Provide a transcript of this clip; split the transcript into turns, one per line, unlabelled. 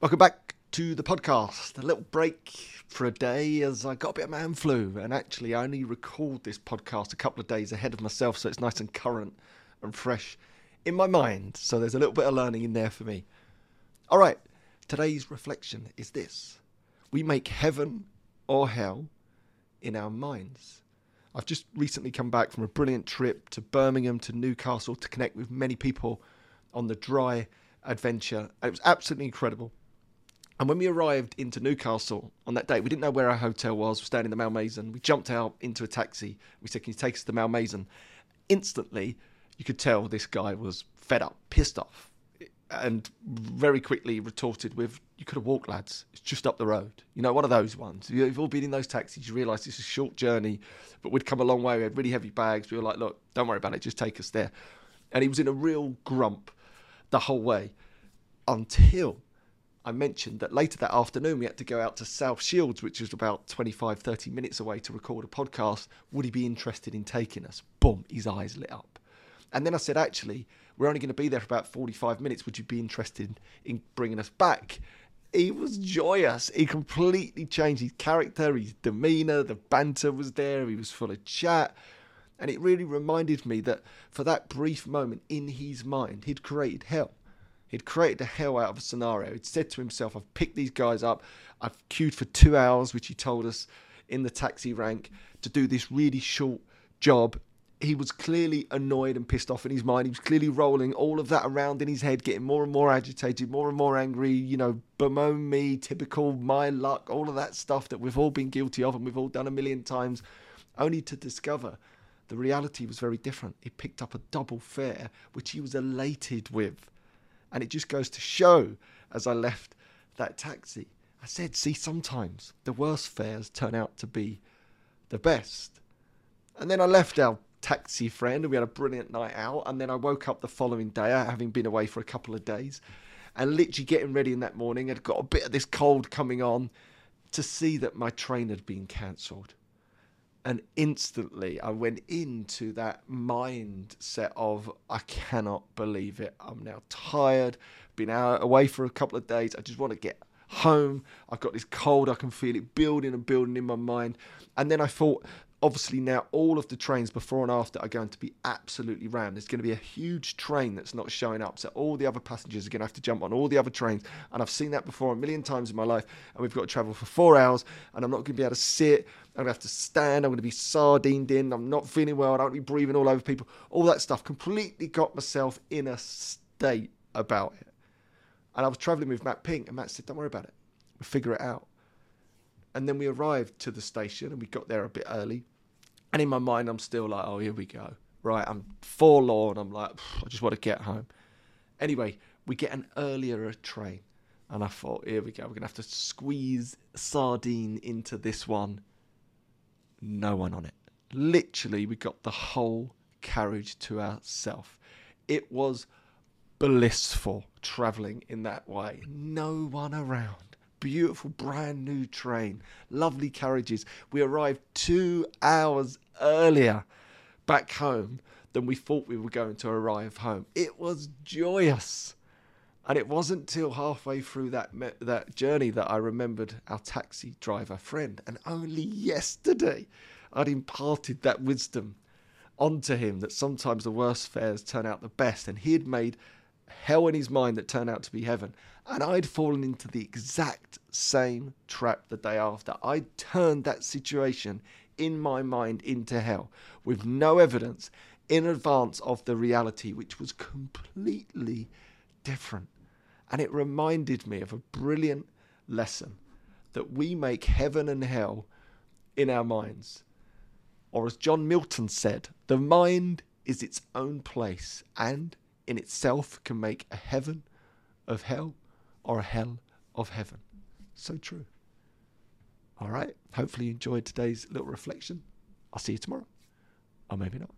Welcome back to the podcast. A little break for a day as I got a bit of man flu, and actually, I only record this podcast a couple of days ahead of myself, so it's nice and current and fresh in my mind. So there's a little bit of learning in there for me. All right, today's reflection is this we make heaven or hell in our minds. I've just recently come back from a brilliant trip to Birmingham to Newcastle to connect with many people on the dry adventure. It was absolutely incredible. And when we arrived into Newcastle on that day, we didn't know where our hotel was. We're staying in the Malmaison. We jumped out into a taxi. We said, Can you take us to the Malmaison? Instantly, you could tell this guy was fed up, pissed off, and very quickly retorted with, You could have walked, lads. It's just up the road. You know, one of those ones. You've all been in those taxis. You realise it's a short journey, but we'd come a long way. We had really heavy bags. We were like, Look, don't worry about it. Just take us there. And he was in a real grump the whole way until I mentioned that later that afternoon we had to go out to South Shields, which was about 25, 30 minutes away to record a podcast. Would he be interested in taking us? Boom, his eyes lit up. And then I said, actually, we're only going to be there for about 45 minutes. Would you be interested in bringing us back? He was joyous. He completely changed his character, his demeanour, the banter was there, he was full of chat. And it really reminded me that for that brief moment in his mind, he'd created hell. He'd created a hell out of a scenario. He'd said to himself, I've picked these guys up. I've queued for two hours, which he told us in the taxi rank, to do this really short job. He was clearly annoyed and pissed off in his mind. He was clearly rolling all of that around in his head, getting more and more agitated, more and more angry. You know, bemoan me, typical my luck, all of that stuff that we've all been guilty of and we've all done a million times, only to discover the reality was very different. He picked up a double fare, which he was elated with. And it just goes to show as I left that taxi, I said, see, sometimes the worst fares turn out to be the best. And then I left our taxi friend and we had a brilliant night out. And then I woke up the following day, having been away for a couple of days, and literally getting ready in that morning, I'd got a bit of this cold coming on to see that my train had been cancelled. And instantly I went into that mindset of, I cannot believe it. I'm now tired, been out away for a couple of days. I just want to get home. I've got this cold, I can feel it building and building in my mind. And then I thought, obviously now all of the trains before and after are going to be absolutely rammed. There's going to be a huge train that's not showing up, so all the other passengers are going to have to jump on all the other trains. And I've seen that before a million times in my life. And we've got to travel for four hours, and I'm not going to be able to sit. I'm going to have to stand. I'm going to be sardined in. I'm not feeling well. I don't want to be breathing all over people. All that stuff completely got myself in a state about it. And I was traveling with Matt Pink, and Matt said, "Don't worry about it. We'll figure it out." And then we arrived to the station and we got there a bit early. And in my mind, I'm still like, oh, here we go. Right, I'm forlorn. I'm like, I just want to get home. Anyway, we get an earlier train. And I thought, here we go. We're going to have to squeeze sardine into this one. No one on it. Literally, we got the whole carriage to ourselves. It was blissful travelling in that way. No one around beautiful brand new train, lovely carriages. We arrived two hours earlier back home than we thought we were going to arrive home. It was joyous. And it wasn't till halfway through that that journey that I remembered our taxi driver friend. And only yesterday I'd imparted that wisdom onto him that sometimes the worst fares turn out the best. And he had made hell in his mind that turned out to be heaven. And I'd fallen into the exact same trap the day after. I turned that situation in my mind into hell with no evidence in advance of the reality, which was completely different. And it reminded me of a brilliant lesson that we make heaven and hell in our minds. Or as John Milton said, the mind is its own place and in itself can make a heaven of hell or a hell of heaven. So true. All right. Hopefully, you enjoyed today's little reflection. I'll see you tomorrow. Or maybe not.